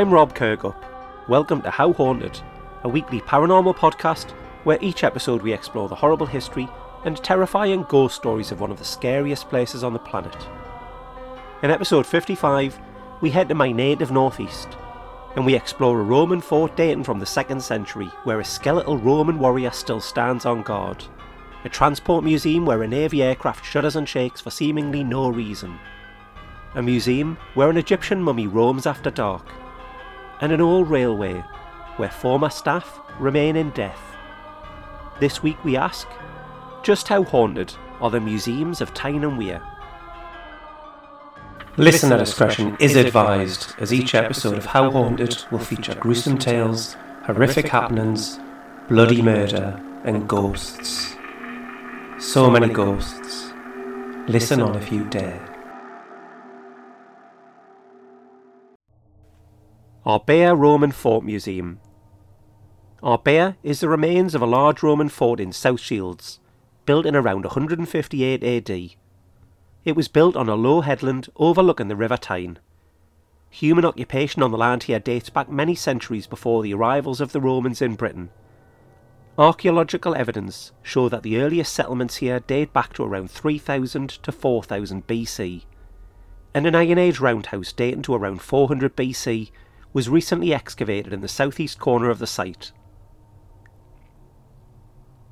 I'm Rob Kirkup. Welcome to How Haunted, a weekly paranormal podcast where each episode we explore the horrible history and terrifying ghost stories of one of the scariest places on the planet. In episode 55, we head to my native northeast and we explore a Roman fort dating from the 2nd century where a skeletal Roman warrior still stands on guard, a transport museum where a Navy aircraft shudders and shakes for seemingly no reason, a museum where an Egyptian mummy roams after dark, and an old railway where former staff remain in death. This week we ask, just how haunted are the museums of Tyne and Wear? Listener discretion is advised, as each episode of How Haunted will feature gruesome tales, horrific happenings, bloody murder, and ghosts. So many ghosts. Listen on if you dare. Arbeia Roman Fort Museum. Arbeia is the remains of a large Roman fort in South Shields, built in around 158 AD. It was built on a low headland overlooking the River Tyne. Human occupation on the land here dates back many centuries before the arrivals of the Romans in Britain. Archaeological evidence show that the earliest settlements here date back to around 3000 to 4000 BC, and an Iron Age roundhouse dating to around 400 BC was recently excavated in the southeast corner of the site.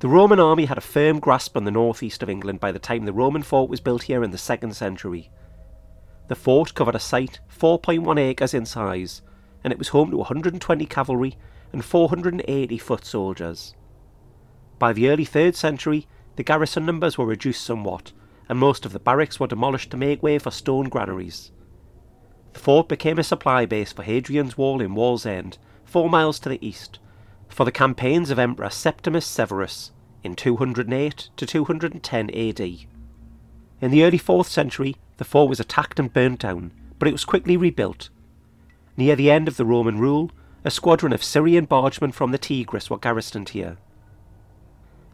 The Roman army had a firm grasp on the northeast of England by the time the Roman fort was built here in the 2nd century. The fort covered a site 4.1 acres in size, and it was home to 120 cavalry and 480 foot soldiers. By the early 3rd century, the garrison numbers were reduced somewhat, and most of the barracks were demolished to make way for stone granaries. The fort became a supply base for Hadrian's Wall in Wallsend, four miles to the east, for the campaigns of Emperor Septimus Severus in 208 to 210 AD. In the early 4th century, the fort was attacked and burnt down, but it was quickly rebuilt. Near the end of the Roman rule, a squadron of Syrian bargemen from the Tigris were garrisoned here.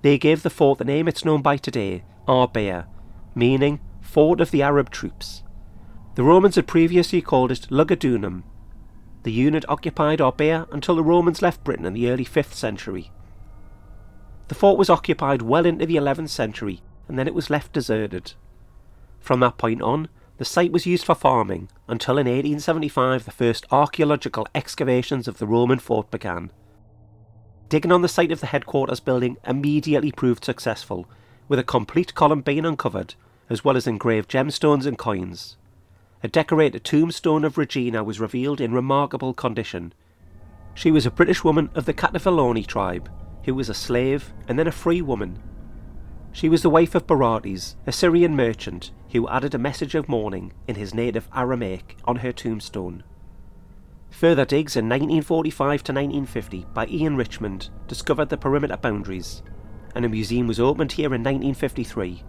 They gave the fort the name it's known by today, Arbeia, meaning Fort of the Arab Troops. The Romans had previously called it Lugudunum. The unit occupied Arbeia until the Romans left Britain in the early 5th century. The fort was occupied well into the 11th century and then it was left deserted. From that point on, the site was used for farming until in 1875 the first archaeological excavations of the Roman fort began. Digging on the site of the headquarters building immediately proved successful, with a complete column being uncovered, as well as engraved gemstones and coins. A decorated tombstone of Regina was revealed in remarkable condition. She was a British woman of the Catuvellauni tribe, who was a slave and then a free woman. She was the wife of Barates, a Syrian merchant, who added a message of mourning in his native Aramaic on her tombstone. Further digs in 1945 to 1950 by Ian Richmond discovered the perimeter boundaries, and a museum was opened here in 1953.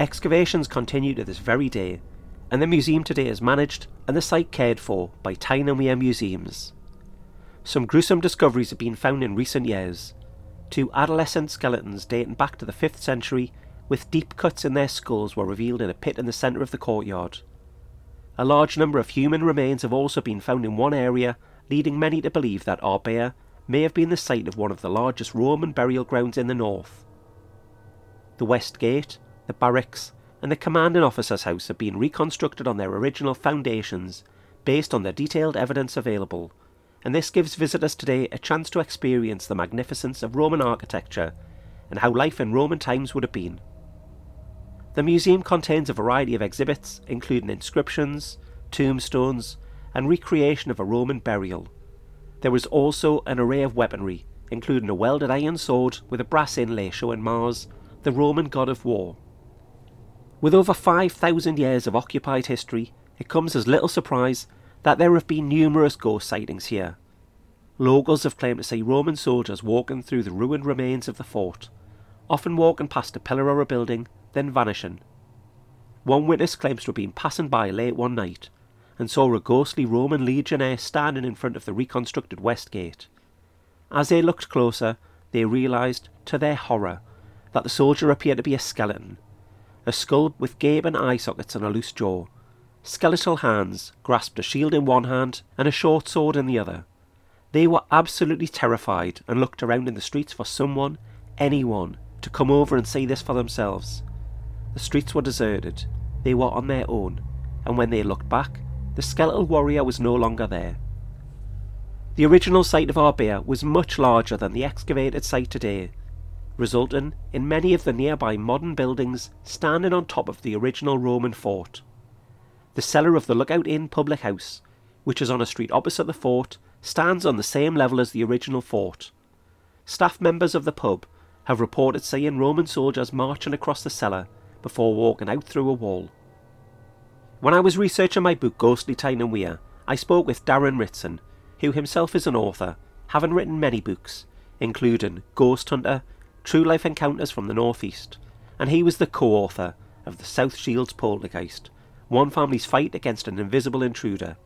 Excavations continue to this very day, and the museum today is managed and the site cared for by Tyne and Museums. Some gruesome discoveries have been found in recent years. Two adolescent skeletons dating back to the 5th century with deep cuts in their skulls were revealed in a pit in the centre of the courtyard. A large number of human remains have also been found in one area, leading many to believe that Arbeia may have been the site of one of the largest Roman burial grounds in the north. The west gate, the barracks, and the commanding officer's house have been reconstructed on their original foundations based on the detailed evidence available, and this gives visitors today a chance to experience the magnificence of Roman architecture and how life in Roman times would have been. The museum contains a variety of exhibits, including inscriptions, tombstones, and recreation of a Roman burial. There is also an array of weaponry, including a welded iron sword with a brass inlay showing Mars, the Roman god of war. With over 5,000 years of occupied history, it comes as little surprise that there have been numerous ghost sightings here. Locals have claimed to see Roman soldiers walking through the ruined remains of the fort, often walking past a pillar or a building, then vanishing. One witness claims to have been passing by late one night and saw a ghostly Roman legionnaire standing in front of the reconstructed west gate. As they looked closer, they realised, to their horror, that the soldier appeared to be a skeleton a skull with gaping eye sockets and a loose jaw, skeletal hands grasped a shield in one hand and a short sword in the other. They were absolutely terrified and looked around in the streets for someone, anyone, to come over and see this for themselves. The streets were deserted, they were on their own, and when they looked back, the skeletal warrior was no longer there. The original site of Arbeia was much larger than the excavated site today, resulting in many of the nearby modern buildings standing on top of the original Roman fort. The cellar of the Lookout Inn public house, which is on a street opposite the fort, stands on the same level as the original fort. Staff members of the pub have reported seeing Roman soldiers marching across the cellar before walking out through a wall. When I was researching my book Ghostly Tyne and Wear, I spoke with Darren Ritson, who himself is an author, having written many books, including Ghost Hunter, True Life Encounters from the Northeast, and he was the co-author of the South Shields Poltergeist, one family's fight against an invisible intruder.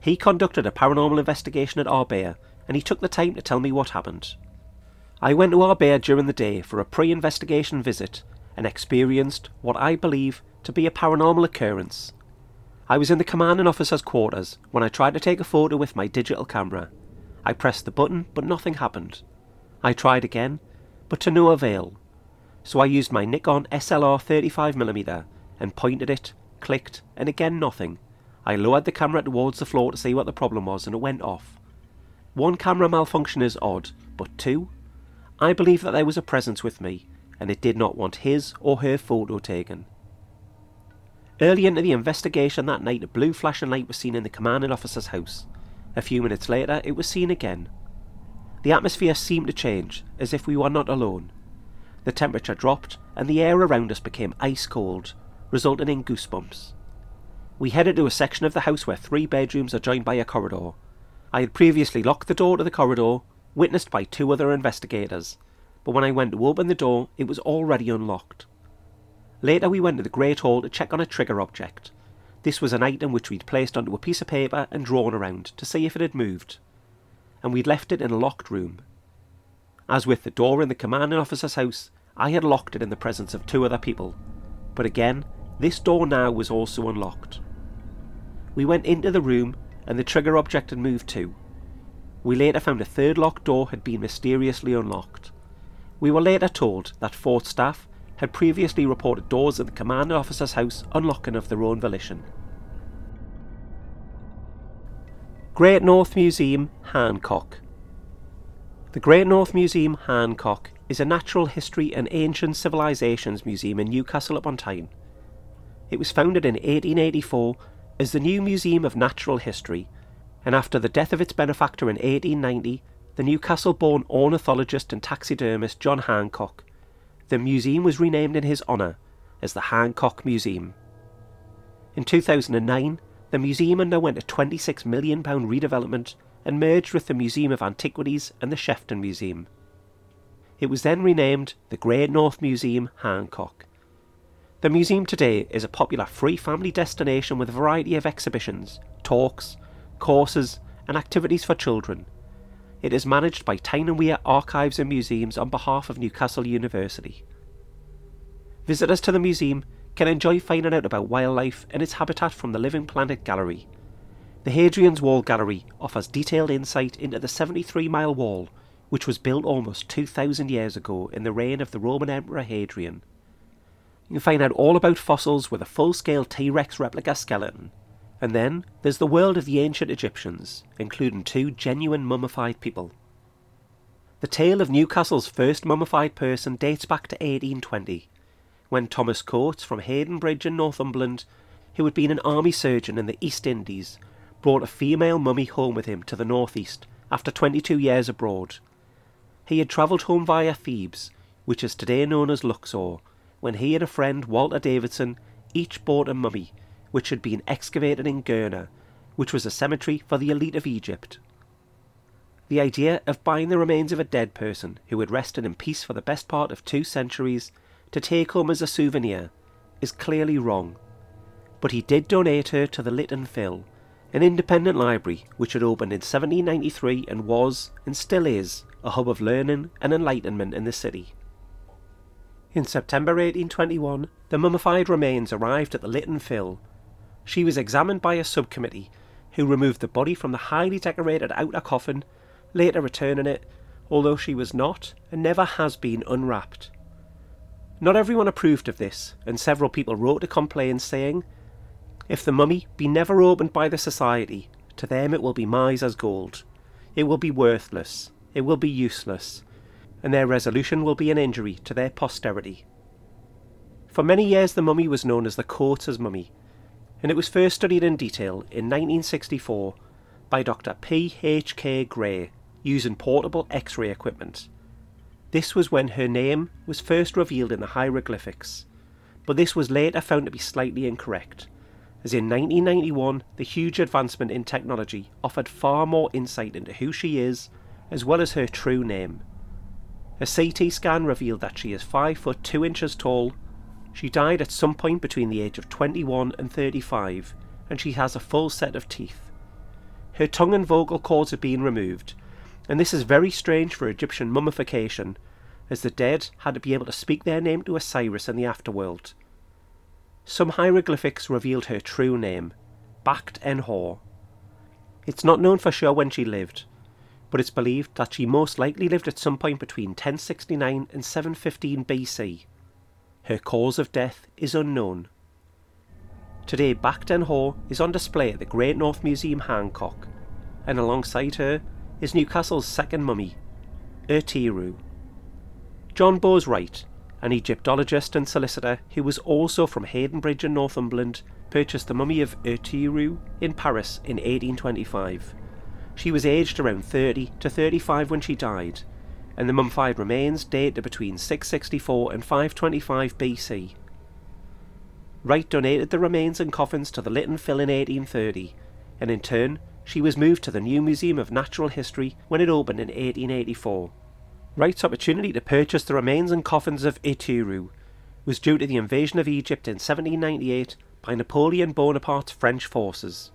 He conducted a paranormal investigation at Arbeia, and he took the time to tell me what happened. I went to Arbeia during the day for a pre-investigation visit and experienced what I believe to be a paranormal occurrence. I was in the commanding officer's quarters when I tried to take a photo with my digital camera. I pressed the button, but nothing happened. I tried again, but to no avail. So I used my Nikon SLR 35mm and pointed it, clicked, and again nothing. I lowered the camera towards the floor to see what the problem was, and it went off. One camera malfunction is odd, but two? I believe that there was a presence with me, and it did not want his or her photo taken. Early into the investigation that night, a blue flashing light was seen in the commanding officer's house. A few minutes later, it was seen again. The atmosphere seemed to change, as if we were not alone. The temperature dropped, and the air around us became ice cold, resulting in goosebumps. We headed to a section of the house where three bedrooms are joined by a corridor. I had previously locked the door to the corridor, witnessed by two other investigators, but when I went to open the door, it was already unlocked. Later, we went to the Great Hall to check on a trigger object. This was an item which we'd placed onto a piece of paper and drawn around to see if it had moved, and we'd left it in a locked room. As with the door in the commanding officer's house, I had locked it in the presence of two other people, but again, this door now was also unlocked. We went into the room and the trigger object had moved too. We later found a third locked door had been mysteriously unlocked. We were later told that fort staff had previously reported doors in the commanding officer's house unlocking of their own volition. Great North Museum, Hancock. The Great North Museum, Hancock, is a natural history and ancient civilizations museum in Newcastle upon Tyne. It was founded in 1884 as the New Museum of Natural History, and after the death of its benefactor in 1890, the Newcastle born ornithologist and taxidermist John Hancock the museum was renamed in his honour as the Hancock Museum. In 2009, the museum underwent a £26 million redevelopment and merged with the Museum of Antiquities and the Shefton Museum. It was then renamed the Great North Museum Hancock. The museum today is a popular free family destination with a variety of exhibitions, talks, courses, and activities for children, it is managed by Tyne and Wear Archives and Museums on behalf of Newcastle University. Visitors to the museum can enjoy finding out about wildlife and its habitat from the Living Planet Gallery. The Hadrian's Wall Gallery offers detailed insight into the 73 mile wall, which was built almost 2,000 years ago in the reign of the Roman Emperor Hadrian. You can find out all about fossils with a full scale T Rex replica skeleton, and then there's the world of the ancient Egyptians, including two genuine mummified people. The tale of Newcastle's first mummified person dates back to 1820, when Thomas Coates from Haydon Bridge in Northumberland, who had been an army surgeon in the East Indies, brought a female mummy home with him to the northeast after 22 years abroad. He had travelled home via Thebes, which is today known as Luxor, when he and a friend, Walter Davidson, each bought a mummy which had been excavated in Gurna, which was a cemetery for the elite of Egypt. The idea of buying the remains of a dead person who had rested in peace for the best part of two centuries to take home as a souvenir is clearly wrong. But he did donate her to the Lit & Phil, an independent library which had opened in 1793 and was, and still is, a hub of learning and enlightenment in the city. In September 1821, the mummified remains arrived at the Lit & Phil, She was examined by a subcommittee who removed the body from the highly decorated outer coffin, later returning it, although she was not and never has been unwrapped. Not everyone approved of this, and several people wrote to complain, saying, If the mummy be never opened by the society, to them it will be miser's gold. It will be worthless, it will be useless, and their resolution will be an injury to their posterity. For many years, the mummy was known as the Coates's mummy, and it was first studied in detail in 1964 by Dr. P. H. K. Gray using portable X ray equipment. This was when her name was first revealed in the hieroglyphics, but this was later found to be slightly incorrect, as in 1991 the huge advancement in technology offered far more insight into who she is as well as her true name. A CT scan revealed that she is 5 foot 2 inches tall she died at some point between the age of 21 and 35, and she has a full set of teeth. Her tongue and vocal cords have been removed, and this is very strange for Egyptian mummification, as the dead had to be able to speak their name to Osiris in the afterworld. Some hieroglyphics revealed her true name, Bakht en-Hor. It's not known for sure when she lived, but it's believed that she most likely lived at some point between 1069 and 715 BC. Her cause of death is unknown. Today, Bakht en-Hor is on display at the Great North Museum Hancock, and alongside her is Newcastle's second mummy, Irtyru. John Bowes Wright, an Egyptologist and solicitor who was also from Haydon Bridge in Northumberland, purchased the mummy of Irtyru in Paris in 1825. She was aged around 30 to 35 when she died, and the mummified remains date to between 664 and 525 BC. Wright donated the remains and coffins to the Lit & Phil in 1830, and in turn she was moved to the new Museum of Natural History when it opened in 1884. Wright's opportunity to purchase the remains and coffins of Irtyru was due to the invasion of Egypt in 1798 by Napoleon Bonaparte's French forces.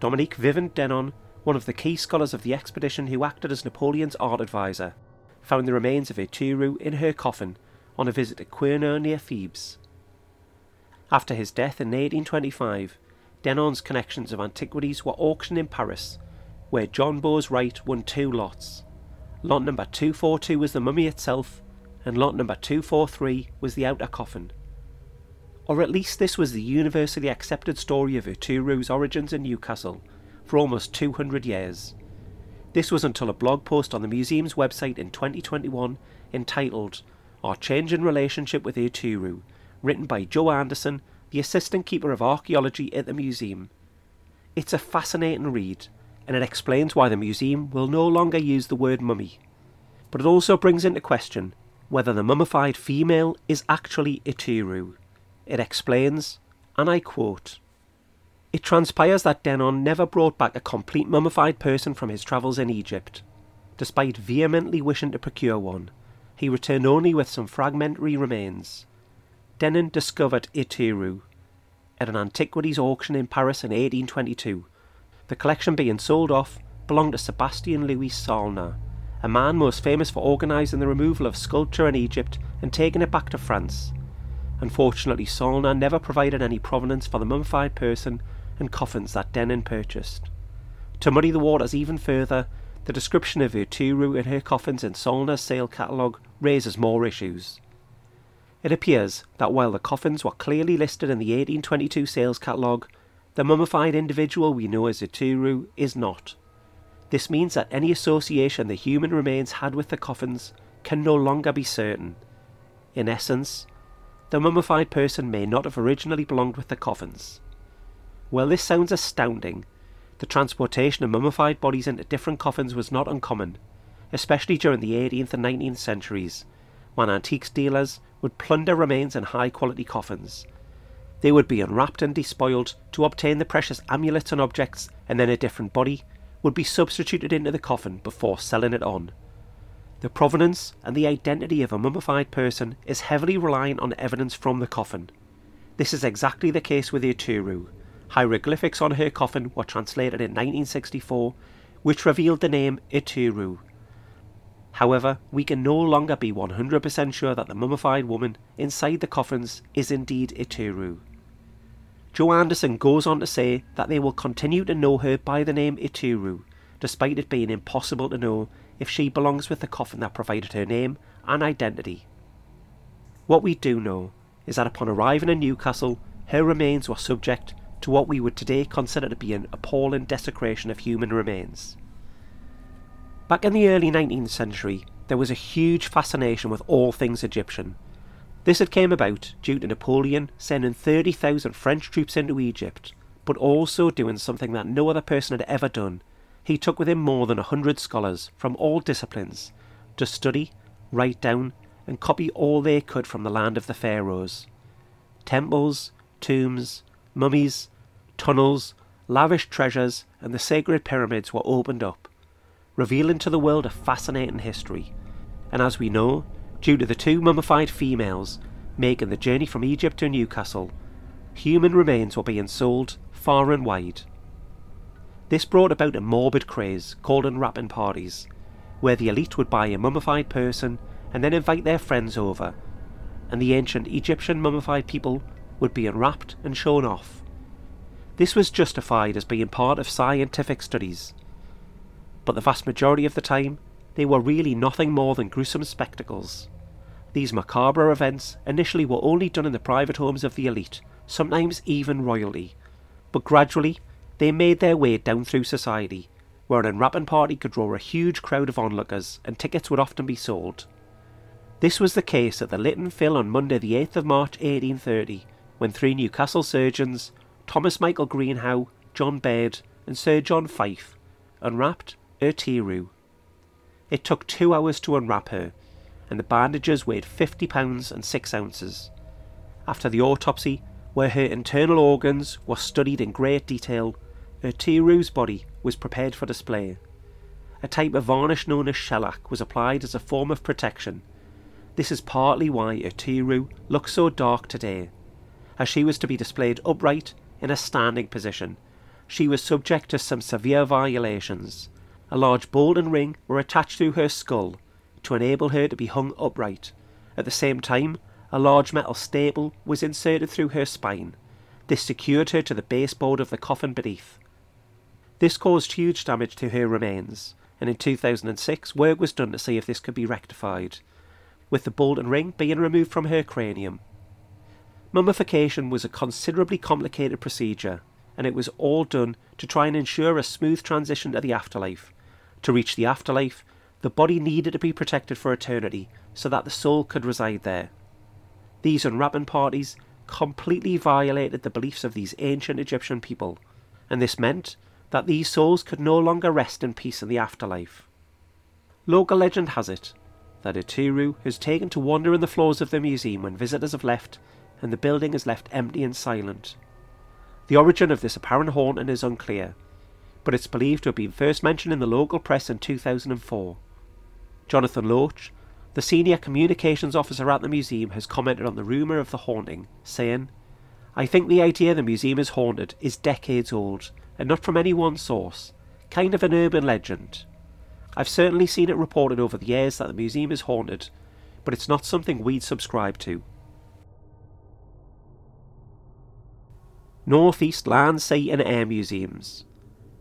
Dominique Vivant Denon, one of the key scholars of the expedition who acted as Napoleon's art advisor, found the remains of Irtyru in her coffin on a visit to Qurna near Thebes. After his death in 1825, Denon's connections of antiquities were auctioned in Paris, where John Bowes Wright won two lots. Lot number 242 was the mummy itself, and lot number 243 was the outer coffin. Or at least this was the universally accepted story of Irtyru's origins in Newcastle for almost 200 years. This was until a blog post on the museum's website in 2021 entitled Our Changing Relationship with Irtyru, written by Joe Anderson, the assistant keeper of archaeology at the museum. It's a fascinating read, and it explains why the museum will no longer use the word mummy. But it also brings into question whether the mummified female is actually Irtyru. It explains, and I quote, it transpires that Denon never brought back a complete mummified person from his travels in Egypt. Despite vehemently wishing to procure one, he returned only with some fragmentary remains. Denon discovered Irtyru at an antiquities auction in Paris in 1822. The collection being sold off belonged to Sebastian Louis Saulnier, a man most famous for organising the removal of sculpture in Egypt and taking it back to France. Unfortunately, Saulnier never provided any provenance for the mummified person and coffins that Denon purchased. To muddy the waters even further, the description of Irtyru and her coffins in Saulnier's sale catalogue raises more issues. It appears that while the coffins were clearly listed in the 1822 sales catalogue, the mummified individual we know as Irtyru is not. This means that any association the human remains had with the coffins can no longer be certain. In essence, the mummified person may not have originally belonged with the coffins. While this sounds astounding. The transportation of mummified bodies into different coffins was not uncommon, especially during the 18th and 19th centuries, when antiques dealers would plunder remains in high quality coffins. They would be unwrapped and despoiled to obtain the precious amulets and objects, and then a different body would be substituted into the coffin before selling it on. The provenance and the identity of a mummified person is heavily reliant on evidence from the coffin. This is exactly the case with Irtyru, Hieroglyphics on her coffin were translated in 1964, which revealed the name Irtyru. However, we can no longer be 100% sure that the mummified woman inside the coffins is indeed Irtyru. Joe Anderson goes on to say that they will continue to know her by the name Irtyru, despite it being impossible to know if she belongs with the coffin that provided her name and identity. What we do know is that upon arriving in Newcastle, her remains were subject to what we would today consider to be an appalling desecration of human remains. Back in the early 19th century, there was a huge fascination with all things Egyptian. This had came about due to Napoleon sending 30,000 French troops into Egypt, but also doing something that no other person had ever done. He took with him more than a hundred scholars from all disciplines to study, write down, and copy all they could from the land of the pharaohs. Temples, tombs, mummies, tunnels, lavish treasures, and the sacred pyramids were opened up, revealing to the world a fascinating history. And as we know, due to the two mummified females making the journey from Egypt to Newcastle, human remains were being sold far and wide. This brought about a morbid craze called unwrapping parties, where the elite would buy a mummified person and then invite their friends over, and the ancient Egyptian mummified people would be unwrapped and shown off. This was justified as being part of scientific studies, but the vast majority of the time they were really nothing more than gruesome spectacles. These macabre events initially were only done in the private homes of the elite, sometimes even royalty, but gradually they made their way down through society, where an unwrapping party could draw a huge crowd of onlookers and tickets would often be sold. This was the case at the Lit & Phil on Monday, the 8th of March 1830, when three Newcastle surgeons, Thomas Michael Greenhow, John Baird, and Sir John Fife, unwrapped Irtyru. It took two hours to unwrap her, and the bandages weighed 50 pounds and 6 ounces. After the autopsy, where her internal organs were studied in great detail, Irtyru's body was prepared for display. A type of varnish known as shellac was applied as a form of protection. This is partly why Irtyru looks so dark today as she was to be displayed upright in a standing position. She was subject to some severe violations. A large bolt and ring were attached to her skull to enable her to be hung upright. At the same time, a large metal staple was inserted through her spine. This secured her to the baseboard of the coffin beneath. This caused huge damage to her remains, and in 2006 work was done to see if this could be rectified, with the bolt and ring being removed from her cranium. Mummification was a considerably complicated procedure, and it was all done to try and ensure a smooth transition to the afterlife. To reach the afterlife, the body needed to be protected for eternity so that the soul could reside there. These unwrapping parties completely violated the beliefs of these ancient Egyptian people, and this meant that these souls could no longer rest in peace in the afterlife. Local legend has it that Irtyru has taken to wander in the floors of the museum when visitors have left and the building is left empty and silent. The origin of this apparent haunting is unclear, but it's believed to have been first mentioned in the local press in 2004. Jonathan Loach, the senior communications officer at the museum, has commented on the rumour of the haunting, saying, I think the idea the museum is haunted is decades old, and not from any one source, kind of an urban legend. I've certainly seen it reported over the years that the museum is haunted, but it's not something we'd subscribe to. Northeast Land, Sea and Air Museums.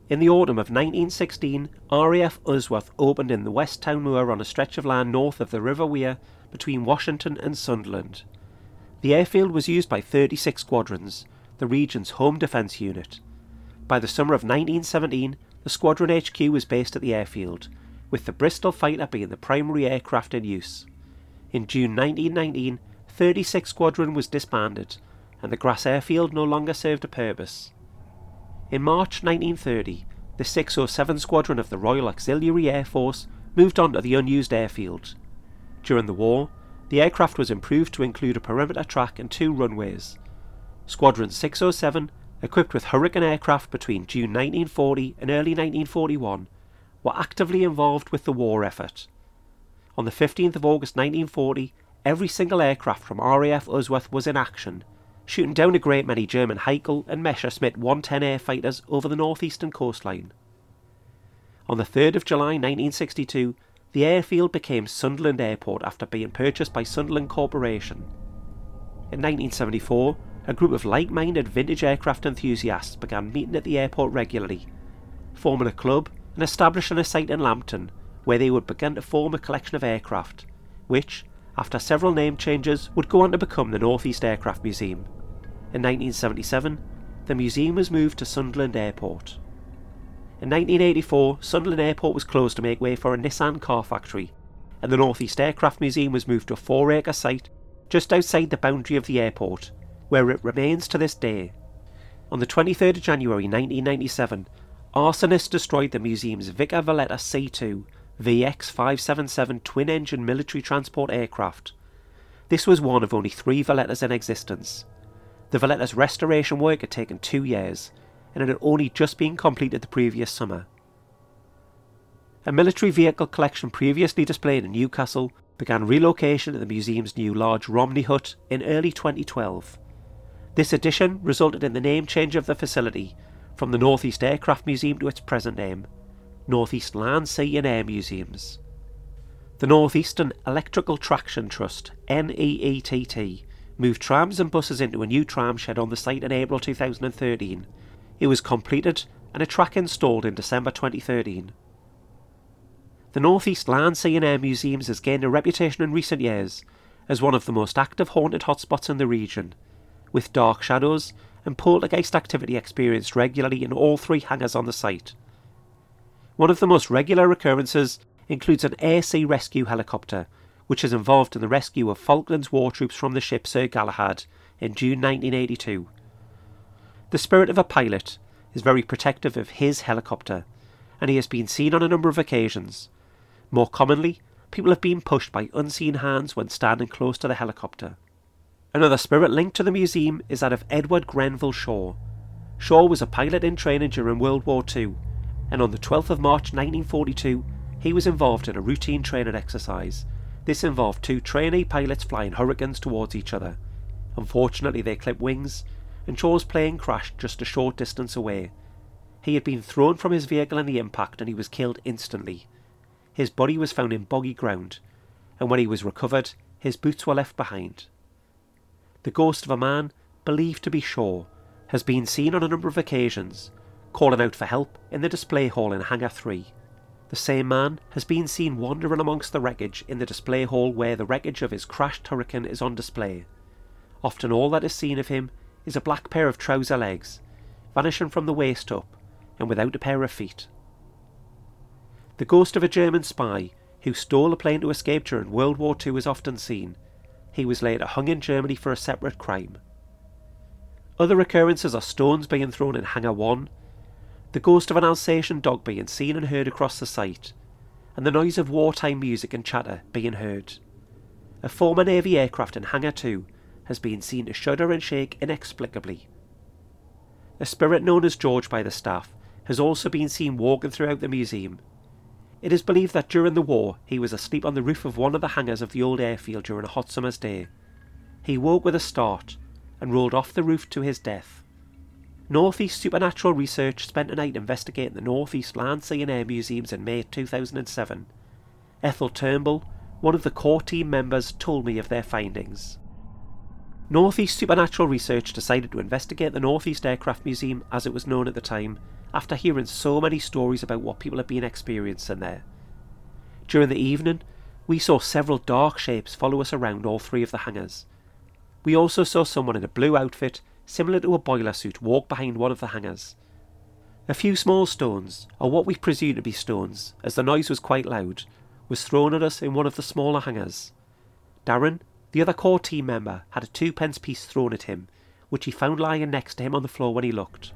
In the autumn of 1916, RAF Usworth opened in the West Town Moor on a stretch of land north of the River Wear between Washington and Sunderland. The airfield was used by 36 Squadrons, the region's home defence unit. By the summer of 1917, the squadron HQ was based at the airfield, with the Bristol fighter being the primary aircraft in use. In June 1919, 36 Squadron was disbanded and the grass airfield no longer served a purpose. In March 1930, the 607 Squadron of the Royal Auxiliary Air Force moved on to the unused airfield. During the war, the aircraft was improved to include a perimeter track and two runways. Squadron 607, equipped with Hurricane aircraft between June 1940 and early 1941, were actively involved with the war effort. On the 15th of August 1940, every single aircraft from RAF Usworth was in action, shooting down a great many German Heinkel and Messerschmitt 110 air fighters over the northeastern coastline. On the 3rd of July 1962, the airfield became Sunderland Airport after being purchased by Sunderland Corporation. In 1974, a group of like minded vintage aircraft enthusiasts began meeting at the airport regularly, forming a club and establishing a site in Lambton where they would begin to form a collection of aircraft, which, after several name changes, would go on to become the North East Aircraft Museum. In 1977, the museum was moved to Sunderland Airport. In 1984, Sunderland Airport was closed to make way for a Nissan car factory, and the North East Aircraft Museum was moved to a four acre site just outside the boundary of the airport, where it remains to this day. On the 23rd of January 1997, arsonists destroyed the museum's Vickers Valetta C2 VX577 twin engine military transport aircraft. This was one of only three Valettas in existence. The Valetta's restoration work had taken two years, and it had only just been completed the previous summer. A military vehicle collection previously displayed in Newcastle began relocation at the museum's new large Romney hut in early 2012. This addition resulted in the name change of the facility from the Northeast Aircraft Museum to its present name, Northeast Land, Sea and Air Museums. The Northeastern Electrical Traction Trust, NEETT, moved trams and buses into a new tram shed on the site in April 2013. It was completed and a track installed in December 2013. The Northeast Land, Sea and Air Museums has gained a reputation in recent years as one of the most active haunted hotspots in the region, with dark shadows and poltergeist activity experienced regularly in all three hangars on the site. One of the most regular occurrences includes an air sea rescue helicopter, which is involved in the rescue of Falklands war troops from the ship Sir Galahad in June 1982. The spirit of a pilot is very protective of his helicopter, and he has been seen on a number of occasions, more commonly, people have been pushed by unseen hands when standing close to the helicopter. Another spirit linked to the museum is that of Edward Grenville Shaw. Shaw was a pilot in training during World War II, and on the 12th of March 1942, he was involved in a routine training exercise. This involved two trainee pilots flying hurricanes towards each other. Unfortunately, they clipped wings, and Shaw's plane crashed just a short distance away. He had been thrown from his vehicle in the impact and he was killed instantly. His body was found in boggy ground, and when he was recovered, his boots were left behind. The ghost of a man, believed to be Shaw, has been seen on a number of occasions, calling out for help in the display hall in Hangar 3. The same man has been seen wandering amongst the wreckage in the display hall where the wreckage of his crashed hurricane is on display. Often all that is seen of him is a black pair of trouser legs, vanishing from the waist up, and without a pair of feet. The ghost of a German spy who stole a plane to escape during World War II is often seen. He was later hung in Germany for a separate crime. Other occurrences are stones being thrown in Hangar 1, the ghost of an Alsatian dog being seen and heard across the site, and the noise of wartime music and chatter being heard. A former Navy aircraft in Hangar 2 has been seen to shudder and shake inexplicably. A spirit known as George by the staff has also been seen walking throughout the museum it is believed that during the war he was asleep on the roof of one of the hangars of the old airfield during a hot summer's day. He woke with a start and rolled off the roof to his death. Northeast Supernatural Research spent a night investigating the Northeast Land, Sea and Air Museums in May 2007. Ethel Turnbull, one of the core team members, told me of their findings. Northeast Supernatural Research decided to investigate the Northeast Aircraft Museum as it was known at the time after hearing so many stories about what people had been experiencing there. During the evening, we saw several dark shapes follow us around all three of the hangars. We also saw someone in a blue outfit, similar to a boiler suit, walk behind one of the hangars. A few small stones, or what we presume to be stones, as the noise was quite loud, was thrown at us in one of the smaller hangars. Darren, the other core team member, had a twopence piece thrown at him, which he found lying next to him on the floor when he looked.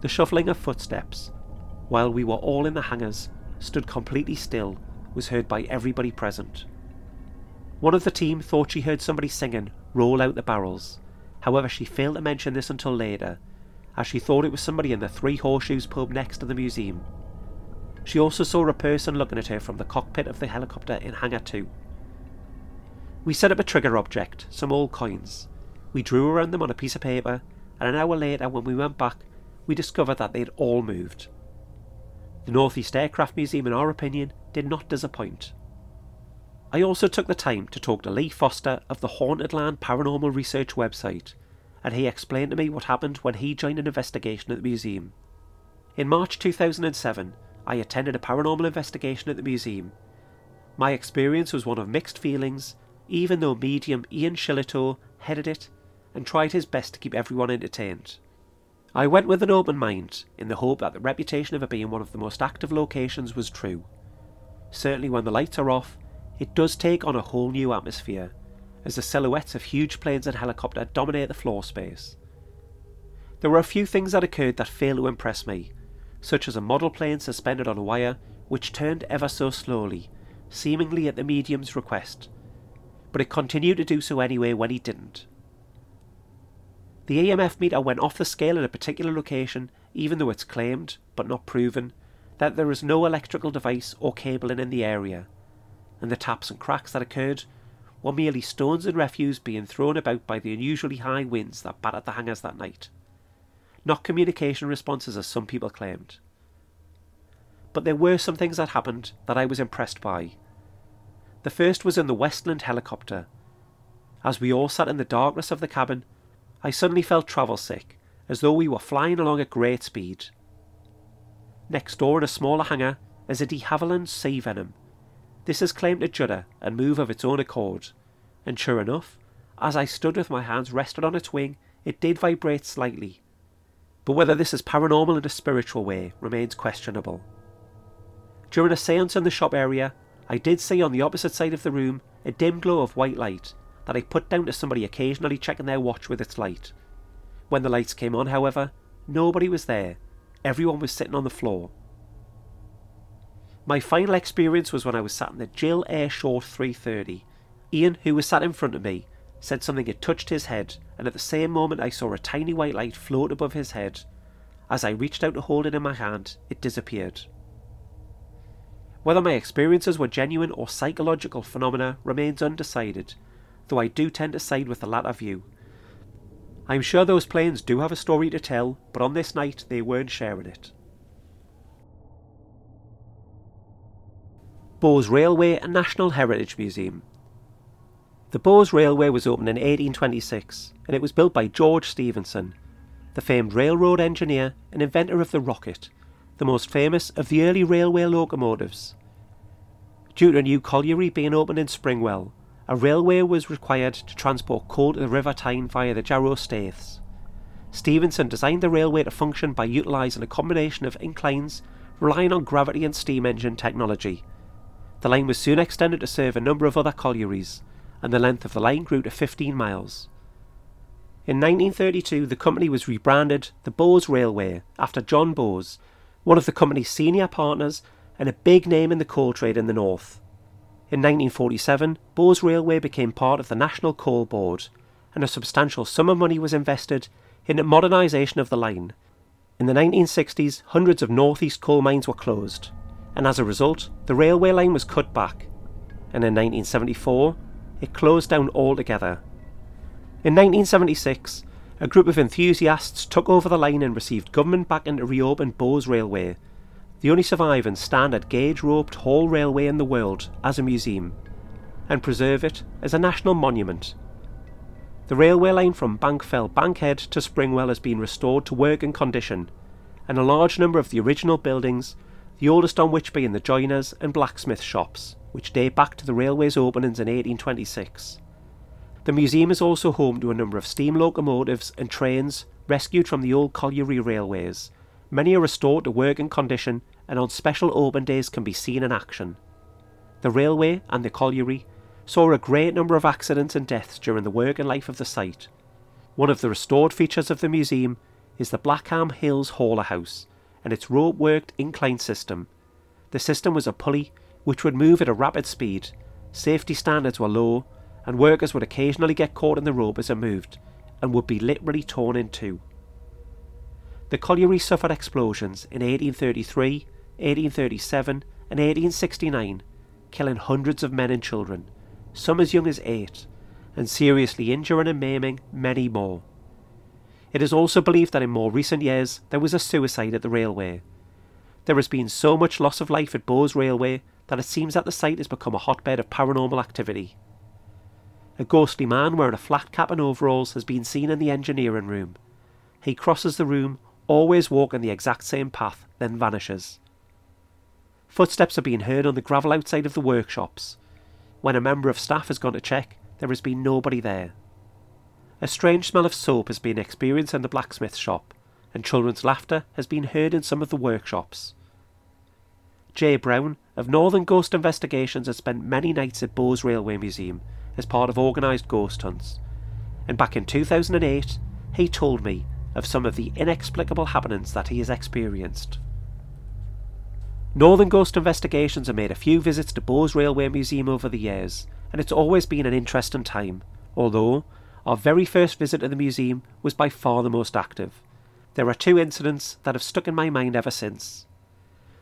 The shuffling of footsteps, while we were all in the hangars, stood completely still, was heard by everybody present. One of the team thought she heard somebody singing Roll Out the Barrels. However, she failed to mention this until later, as she thought it was somebody in the Three Horseshoes pub next to the museum. She also saw a person looking at her from the cockpit of the helicopter in Hangar 2. We set up a trigger object, some old coins. We drew around them on a piece of paper, and an hour later, when we went back, we discovered that they had all moved. The Northeast Aircraft Museum, in our opinion, did not disappoint. I also took the time to talk to Lee Foster of the Haunted Land Paranormal Research website and he explained to me what happened when he joined an investigation at the museum. In March 2007, I attended a paranormal investigation at the museum. My experience was one of mixed feelings, even though medium Ian Shillito headed it and tried his best to keep everyone entertained. I went with an open mind, in the hope that the reputation of it being one of the most active locations was true. Certainly, when the lights are off, it does take on a whole new atmosphere, as the silhouettes of huge planes and helicopter dominate the floor space. There were a few things that occurred that failed to impress me, such as a model plane suspended on a wire which turned ever so slowly, seemingly at the medium's request, but it continued to do so anyway when he didn't. The EMF meter went off the scale at a particular location, even though it's claimed, but not proven, that there is no electrical device or cabling in the area, and the taps and cracks that occurred were merely stones and refuse being thrown about by the unusually high winds that battered the hangars that night. Not communication responses as some people claimed. But there were some things that happened that I was impressed by. The first was in the Westland helicopter. As we all sat in the darkness of the cabin, I suddenly felt travel sick, as though we were flying along at great speed. Next door in a smaller hangar is a de Havilland Sea Venom, this has claimed to judder and move of its own accord, and sure enough, as I stood with my hands rested on its wing, it did vibrate slightly. But whether this is paranormal in a spiritual way remains questionable. During a seance in the shop area, I did see on the opposite side of the room a dim glow of white light that I put down to somebody occasionally checking their watch with its light. When the lights came on, however, nobody was there. Everyone was sitting on the floor. My final experience was when I was sat in the Jill Airshore 330. Ian, who was sat in front of me, said something had touched his head, and at the same moment I saw a tiny white light float above his head. As I reached out to hold it in my hand, it disappeared. Whether my experiences were genuine or psychological phenomena remains undecided, though I do tend to side with the latter view. I'm sure those planes do have a story to tell, but on this night they weren't sharing it. Bowes Railway and National Heritage Museum. The Bowes Railway was opened in 1826 and it was built by George Stephenson, the famed railroad engineer and inventor of the rocket, the most famous of the early railway locomotives. Due to a new colliery being opened in Springwell, a railway was required to transport coal to the River Tyne via the Jarrow Staithes. Stephenson designed the railway to function by utilising a combination of inclines relying on gravity and steam engine technology the line was soon extended to serve a number of other collieries, and the length of the line grew to 15 miles. In 1932, the company was rebranded the Bowes Railway after John Bowes, one of the company's senior partners and a big name in the coal trade in the north. In 1947, Bowes Railway became part of the National Coal Board, and a substantial sum of money was invested in the modernisation of the line. In the 1960s, hundreds of northeast coal mines were closed, and as a result, the railway line was cut back, and in 1974, it closed down altogether. In 1976, a group of enthusiasts took over the line and received government backing to reopen Bowes Railway, the only surviving standard gauge roped haul railway in the world, as a museum, and preserve it as a national monument. The railway line from Bankfell Bankhead to Springwell has been restored to working condition, and a large number of the original buildings the oldest on which being the joiners and blacksmith shops, which date back to the railway's openings in 1826. The museum is also home to a number of steam locomotives and trains rescued from the old colliery railways. Many are restored to working condition and on special open days can be seen in action. The railway and the colliery saw a great number of accidents and deaths during the working life of the site. One of the restored features of the museum is the Blackham Hills Hauler House, and its rope worked incline system. The system was a pulley which would move at a rapid speed, safety standards were low, and workers would occasionally get caught in the rope as it moved and would be literally torn in two. The colliery suffered explosions in 1833, 1837, and 1869, killing hundreds of men and children, some as young as eight, and seriously injuring and maiming many more. It is also believed that in more recent years there was a suicide at the railway. There has been so much loss of life at Bowes Railway that it seems that the site has become a hotbed of paranormal activity. A ghostly man wearing a flat cap and overalls has been seen in the engineering room. He crosses the room, always walking the exact same path, then vanishes. Footsteps are being heard on the gravel outside of the workshops. When a member of staff has gone to check, there has been nobody there. A strange smell of soap has been experienced in the blacksmith shop, and children's laughter has been heard in some of the workshops. Jay Brown of Northern Ghost Investigations has spent many nights at Bowes Railway Museum as part of organised ghost hunts, and back in 2008 he told me of some of the inexplicable happenings that he has experienced. Northern Ghost Investigations have made a few visits to Bowes Railway Museum over the years, and it's always been an interesting time, although our very first visit to the museum was by far the most active. There are two incidents that have stuck in my mind ever since.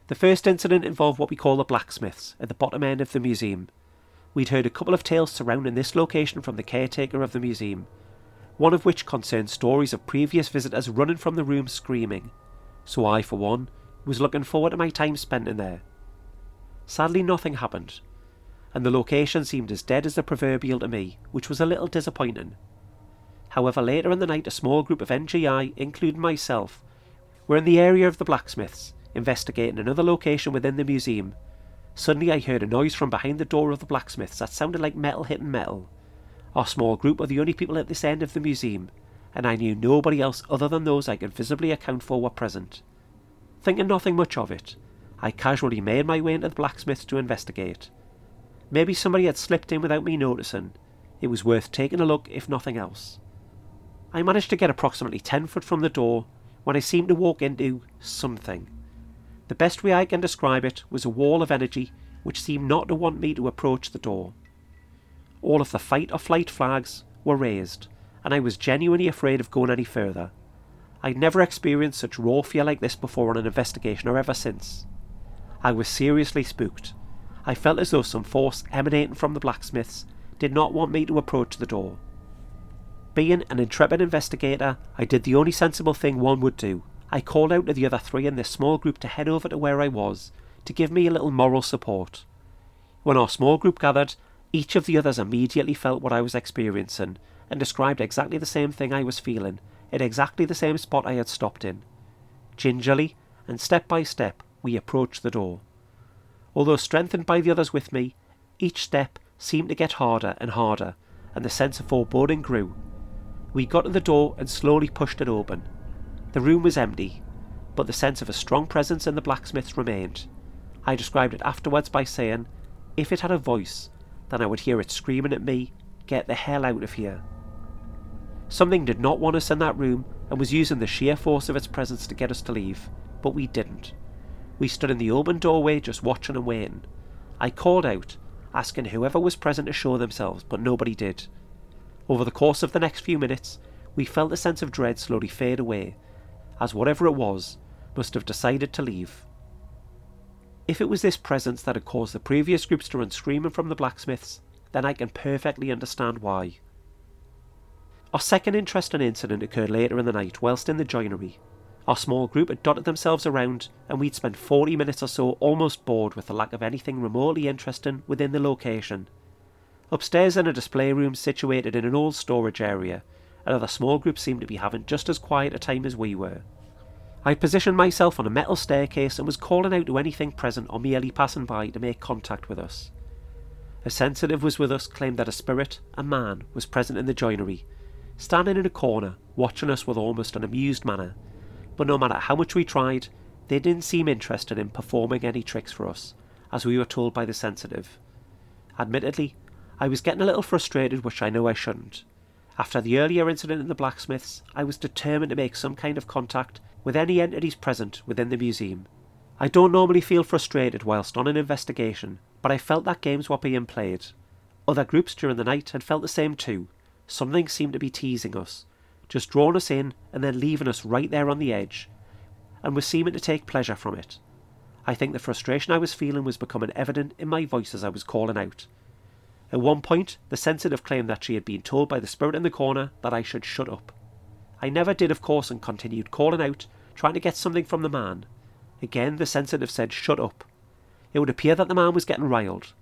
The first incident involved what we call the blacksmiths at the bottom end of the museum. We'd heard a couple of tales surrounding this location from the caretaker of the museum, one of which concerned stories of previous visitors running from the room screaming. So I, for one, was looking forward to my time spent in there. Sadly, nothing happened, and the location seemed as dead as the proverbial to me, which was a little disappointing. However, later in the night, a small group of NGI, including myself, were in the area of the blacksmiths, investigating another location within the museum. Suddenly, I heard a noise from behind the door of the blacksmiths that sounded like metal hitting metal. Our small group were the only people at this end of the museum, and I knew nobody else other than those I could visibly account for were present. Thinking nothing much of it, I casually made my way into the blacksmiths to investigate. Maybe somebody had slipped in without me noticing. It was worth taking a look, if nothing else. I managed to get approximately 10 foot from the door when I seemed to walk into something. The best way I can describe it was a wall of energy which seemed not to want me to approach the door. All of the fight or flight flags were raised, and I was genuinely afraid of going any further. I'd never experienced such raw fear like this before on an investigation or ever since. I was seriously spooked. I felt as though some force emanating from the blacksmiths did not want me to approach the door. Being an intrepid investigator, I did the only sensible thing one would do. I called out to the other three in this small group to head over to where I was, to give me a little moral support. When our small group gathered, each of the others immediately felt what I was experiencing and described exactly the same thing I was feeling at exactly the same spot I had stopped in. Gingerly and step by step, we approached the door. Although strengthened by the others with me, each step seemed to get harder and harder, and the sense of foreboding grew we got to the door and slowly pushed it open. The room was empty, but the sense of a strong presence in the blacksmith's remained. I described it afterwards by saying, if it had a voice, then I would hear it screaming at me, Get the hell out of here. Something did not want us in that room and was using the sheer force of its presence to get us to leave, but we didn't. We stood in the open doorway just watching and waiting. I called out, asking whoever was present to show themselves, but nobody did. Over the course of the next few minutes, we felt the sense of dread slowly fade away, as whatever it was must have decided to leave. If it was this presence that had caused the previous groups to run screaming from the blacksmiths, then I can perfectly understand why. Our second interesting incident occurred later in the night whilst in the joinery. Our small group had dotted themselves around, and we'd spent 40 minutes or so almost bored with the lack of anything remotely interesting within the location. Upstairs in a display room situated in an old storage area, another small group seemed to be having just as quiet a time as we were. I positioned myself on a metal staircase and was calling out to anything present or merely passing by to make contact with us. A sensitive was with us claimed that a spirit, a man, was present in the joinery, standing in a corner, watching us with almost an amused manner, but no matter how much we tried, they didn't seem interested in performing any tricks for us, as we were told by the sensitive. Admittedly, I was getting a little frustrated, which I know I shouldn't. After the earlier incident in the blacksmiths, I was determined to make some kind of contact with any entities present within the museum. I don't normally feel frustrated whilst on an investigation, but I felt that games were being played. Other groups during the night had felt the same too. Something seemed to be teasing us, just drawing us in and then leaving us right there on the edge, and was seeming to take pleasure from it. I think the frustration I was feeling was becoming evident in my voice as I was calling out. At one point, the sensitive claimed that she had been told by the spirit in the corner that I should shut up. I never did, of course, and continued calling out, trying to get something from the man. Again, the sensitive said, Shut up. It would appear that the man was getting riled.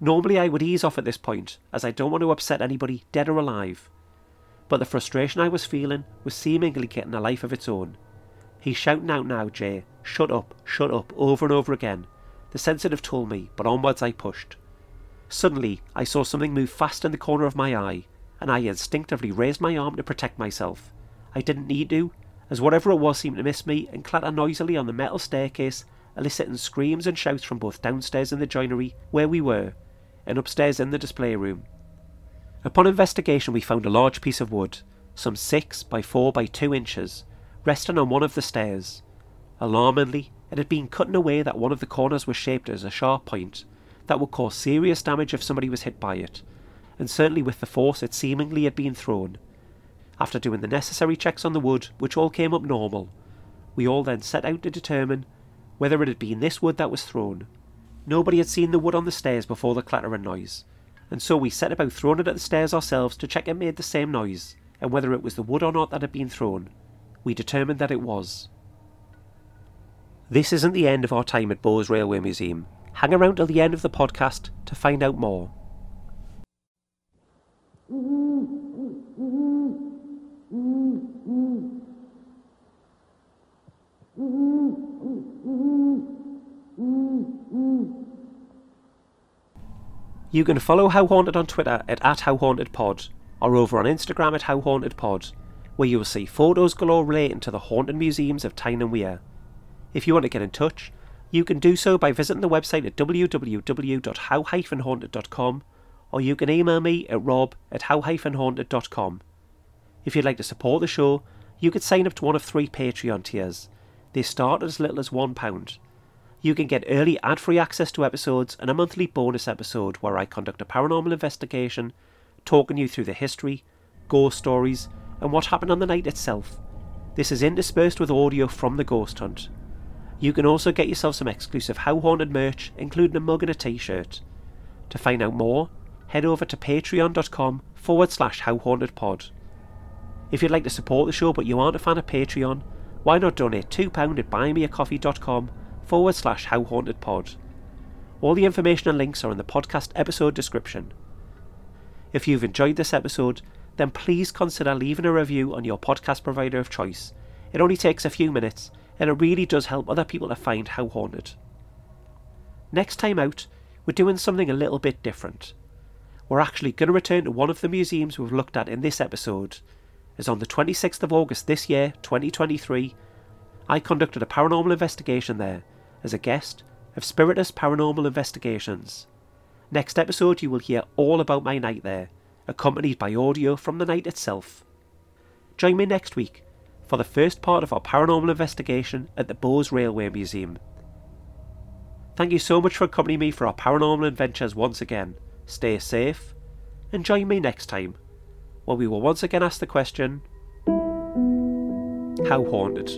Normally I would ease off at this point, as I don't want to upset anybody, dead or alive. But the frustration I was feeling was seemingly getting a life of its own. He's shouting out now, Jay, shut up, shut up, over and over again. The sensitive told me, but onwards I pushed. Suddenly, I saw something move fast in the corner of my eye, and I instinctively raised my arm to protect myself. I didn't need to, as whatever it was seemed to miss me and clatter noisily on the metal staircase, eliciting screams and shouts from both downstairs in the joinery, where we were, and upstairs in the display room. Upon investigation, we found a large piece of wood, some six by four by two inches, resting on one of the stairs. Alarmingly, it had been cut in a way that one of the corners was shaped as a sharp point that would cause serious damage if somebody was hit by it, and certainly with the force it seemingly had been thrown. After doing the necessary checks on the wood, which all came up normal, we all then set out to determine whether it had been this wood that was thrown. Nobody had seen the wood on the stairs before the clatter and noise, and so we set about throwing it at the stairs ourselves to check it made the same noise, and whether it was the wood or not that had been thrown. We determined that it was. This isn't the end of our time at Bowes Railway Museum. Hang around till the end of the podcast to find out more. You can follow How Haunted on Twitter at, at HowHauntedPod or over on Instagram at HowHauntedPod, where you will see photos galore relating to the haunted museums of Tyne and Wear. If you want to get in touch, you can do so by visiting the website at www.how-haunted.com or you can email me at rob at how-haunted.com. If you'd like to support the show, you could sign up to one of three Patreon tiers. They start at as little as £1. You can get early ad free access to episodes and a monthly bonus episode where I conduct a paranormal investigation, talking you through the history, ghost stories, and what happened on the night itself. This is interspersed with audio from the ghost hunt. You can also get yourself some exclusive How Haunted merch, including a mug and a t shirt. To find out more, head over to patreon.com forward slash How Haunted Pod. If you'd like to support the show but you aren't a fan of Patreon, why not donate £2 at buymeacoffee.com forward slash How Haunted Pod. All the information and links are in the podcast episode description. If you've enjoyed this episode, then please consider leaving a review on your podcast provider of choice. It only takes a few minutes, and it really does help other people to find How Haunted. Next time out, we're doing something a little bit different. We're actually going to return to one of the museums we've looked at in this episode, as on the 26th of August this year, 2023, I conducted a paranormal investigation there as a guest of Spiritus Paranormal Investigations. Next episode, you will hear all about my night there, accompanied by audio from the night itself. Join me next week for the first part of our paranormal investigation at the Bowes Railway Museum. Thank you so much for accompanying me for our paranormal adventures once again. Stay safe, and join me next time, where we will once again ask the question How haunted?